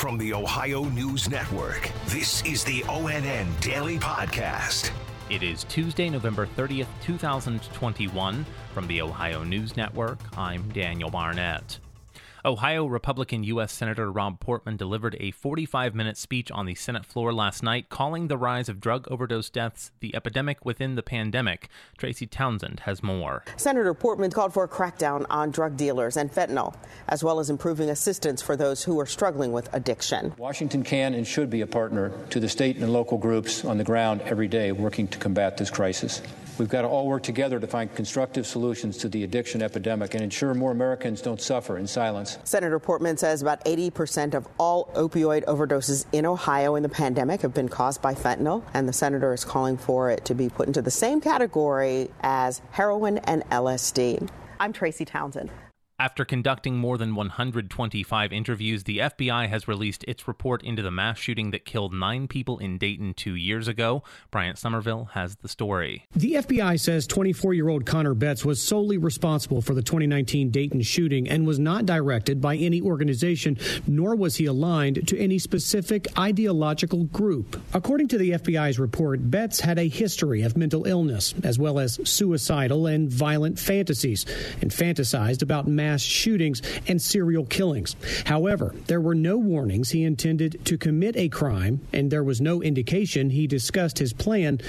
From the Ohio News Network, this is the ONN Daily Podcast. It is Tuesday, November 30th, 2021. From the Ohio News Network, I'm Daniel Barnett. Ohio Republican U.S. Senator Rob Portman delivered a 45 minute speech on the Senate floor last night, calling the rise of drug overdose deaths the epidemic within the pandemic. Tracy Townsend has more. Senator Portman called for a crackdown on drug dealers and fentanyl, as well as improving assistance for those who are struggling with addiction. Washington can and should be a partner to the state and local groups on the ground every day working to combat this crisis. We've got to all work together to find constructive solutions to the addiction epidemic and ensure more Americans don't suffer in silence. Senator Portman says about 80% of all opioid overdoses in Ohio in the pandemic have been caused by fentanyl, and the senator is calling for it to be put into the same category as heroin and LSD. I'm Tracy Townsend. After conducting more than 125 interviews, the FBI has released its report into the mass shooting that killed nine people in Dayton two years ago. Bryant Somerville has the story. The FBI says 24 year old Connor Betts was solely responsible for the 2019 Dayton shooting and was not directed by any organization, nor was he aligned to any specific ideological group. According to the FBI's report, Betts had a history of mental illness, as well as suicidal and violent fantasies, and fantasized about mass mass shootings and serial killings. However, there were no warnings he intended to commit a crime, and there was no indication he discussed his plan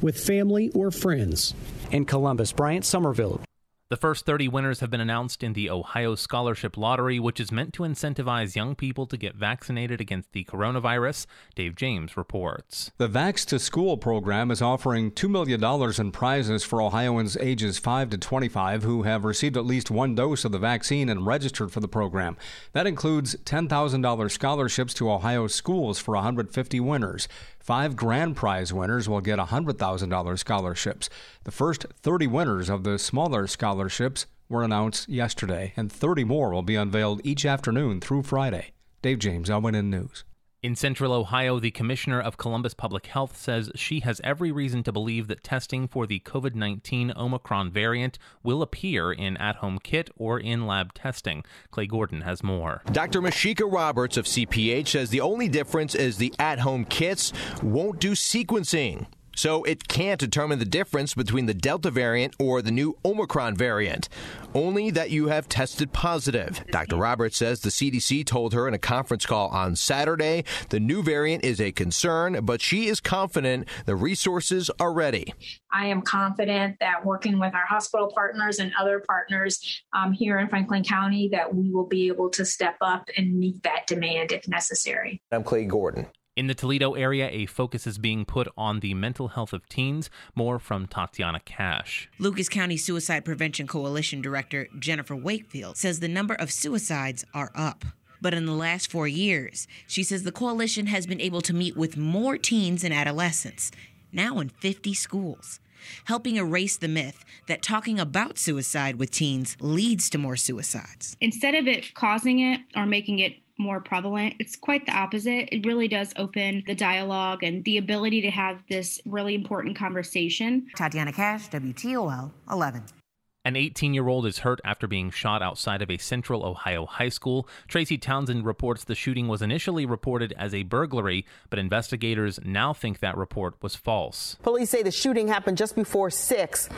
with family or friends. In Columbus, Bryant Somerville, the first 30 winners have been announced in the Ohio Scholarship Lottery, which is meant to incentivize young people to get vaccinated against the coronavirus. Dave James reports. The Vax to School program is offering $2 million in prizes for Ohioans ages 5 to 25 who have received at least one dose of the vaccine and registered for the program. That includes $10,000 scholarships to Ohio schools for 150 winners. Five grand prize winners will get $100,000 scholarships. The first 30 winners of the smaller scholarships were announced yesterday, and 30 more will be unveiled each afternoon through Friday. Dave James, ONN News. In central Ohio, the commissioner of Columbus Public Health says she has every reason to believe that testing for the COVID 19 Omicron variant will appear in at home kit or in lab testing. Clay Gordon has more. Dr. Mysheika Roberts of CPH says the only difference is the at home kits won't do sequencing so it can't determine the difference between the Delta variant or the new Omicron variant, only that you have tested positive. Dr. Roberts says the CDC told her in a conference call on Saturday the new variant is a concern, but she is confident the resources are ready. I am confident that working with our hospital partners and other partners um, here in Franklin County that we will be able to step up and meet that demand if necessary. I'm Clay Gordon. In the Toledo area, a focus is being put on the mental health of teens. More from Tatiana Cash. Lucas County Suicide Prevention Coalition Director Jennifer Wakefield says the number of suicides are up. But in the last four years, she says the coalition has been able to meet with more teens and adolescents, now in 50 schools, helping erase the myth that talking about suicide with teens leads to more suicides. Instead of it causing it or making it more prevalent. It's quite the opposite. It really does open the dialogue and the ability to have this really important conversation. Tatiana Cash, WTOL 11. An 18 year old is hurt after being shot outside of a central Ohio high school. Tracy Townsend reports the shooting was initially reported as a burglary, but investigators now think that report was false. Police say the shooting happened just before 6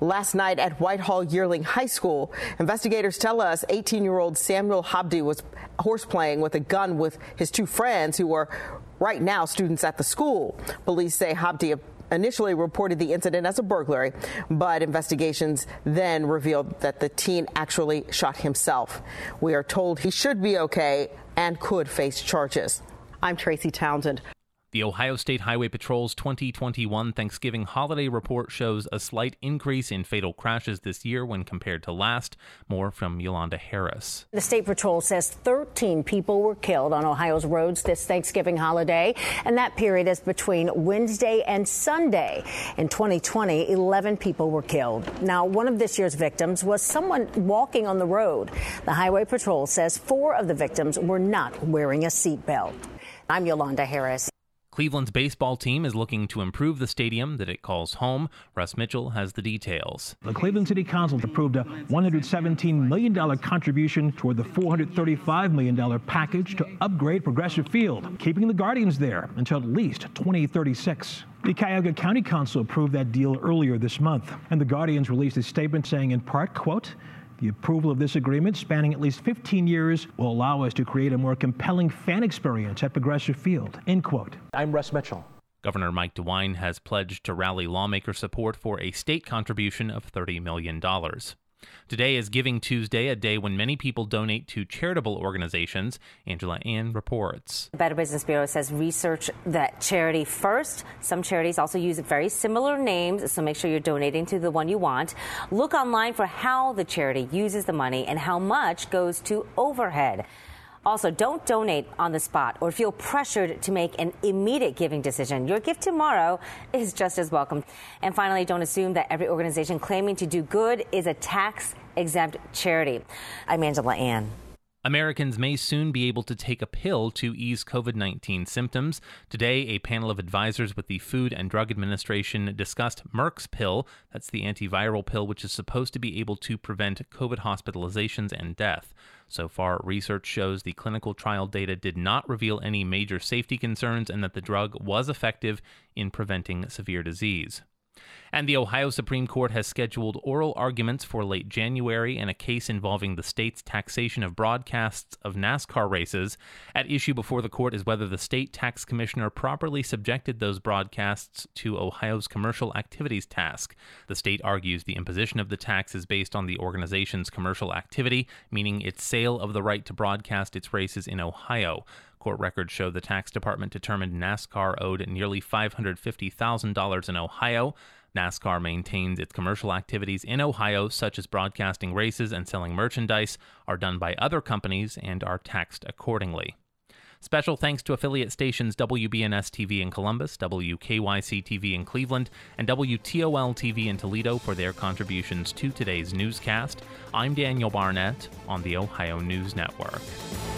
last night at Whitehall Yearling High School. Investigators tell us 18 year old Samuel Habdi was horseplaying with a gun with his two friends who are right now students at the school. Police say Habdi initially reported the incident as a burglary, but investigations then revealed that the teen actually shot himself. We are told he should be okay and could face charges. I'm Tracy Townsend. The Ohio State Highway Patrol's 2021 Thanksgiving holiday report shows a slight increase in fatal crashes this year when compared to last. More from Yolanda Harris. The State Patrol says 13 people were killed on Ohio's roads this Thanksgiving holiday, and that period is between Wednesday and Sunday. In 2020, 11 people were killed. Now, one of this year's victims was someone walking on the road. The Highway Patrol says four of the victims were not wearing a seatbelt. I'm Yolanda Harris. Cleveland's baseball team is looking to improve the stadium that it calls home. Russ Mitchell has the details. The Cleveland City Council approved a $117 million contribution toward the $435 million package to upgrade Progressive Field, keeping the Guardians there until at least 2036. The Cuyahoga County Council approved that deal earlier this month, and the Guardians released a statement saying in part, quote, the approval of this agreement, spanning at least 15 years, will allow us to create a more compelling fan experience at Progressive Field. End quote. I'm Russ Mitchell. Governor Mike DeWine has pledged to rally lawmaker support for a state contribution of $30 million. Today is Giving Tuesday, a day when many people donate to charitable organizations. Angela An reports. The Better Business Bureau says research that charity first. Some charities also use very similar names, so make sure you're donating to the one you want. Look online for how the charity uses the money and how much goes to overhead. Also, don't donate on the spot or feel pressured to make an immediate giving decision. Your gift tomorrow is just as welcome. And finally, don't assume that every organization claiming to do good is a tax exempt charity. I'm Angela An. Americans may soon be able to take a pill to ease COVID 19 symptoms. Today, a panel of advisors with the Food and Drug Administration discussed Merck's pill. That's the antiviral pill, which is supposed to be able to prevent COVID hospitalizations and death. So far, research shows the clinical trial data did not reveal any major safety concerns and that the drug was effective in preventing severe disease. And the Ohio Supreme Court has scheduled oral arguments for late January in a case involving the state's taxation of broadcasts of NASCAR races. At issue before the court is whether the state tax commissioner properly subjected those broadcasts to Ohio's commercial activities tax. The state argues the imposition of the tax is based on the organization's commercial activity, meaning its sale of the right to broadcast its races in Ohio. Court records show the tax department determined NASCAR owed nearly $550,000 in Ohio. NASCAR maintains its commercial activities in Ohio, such as broadcasting races and selling merchandise, are done by other companies and are taxed accordingly. Special thanks to affiliate stations WBNS TV in Columbus, WKYC TV in Cleveland, and WTOL TV in Toledo for their contributions to today's newscast. I'm Daniel Barnett on the Ohio News Network.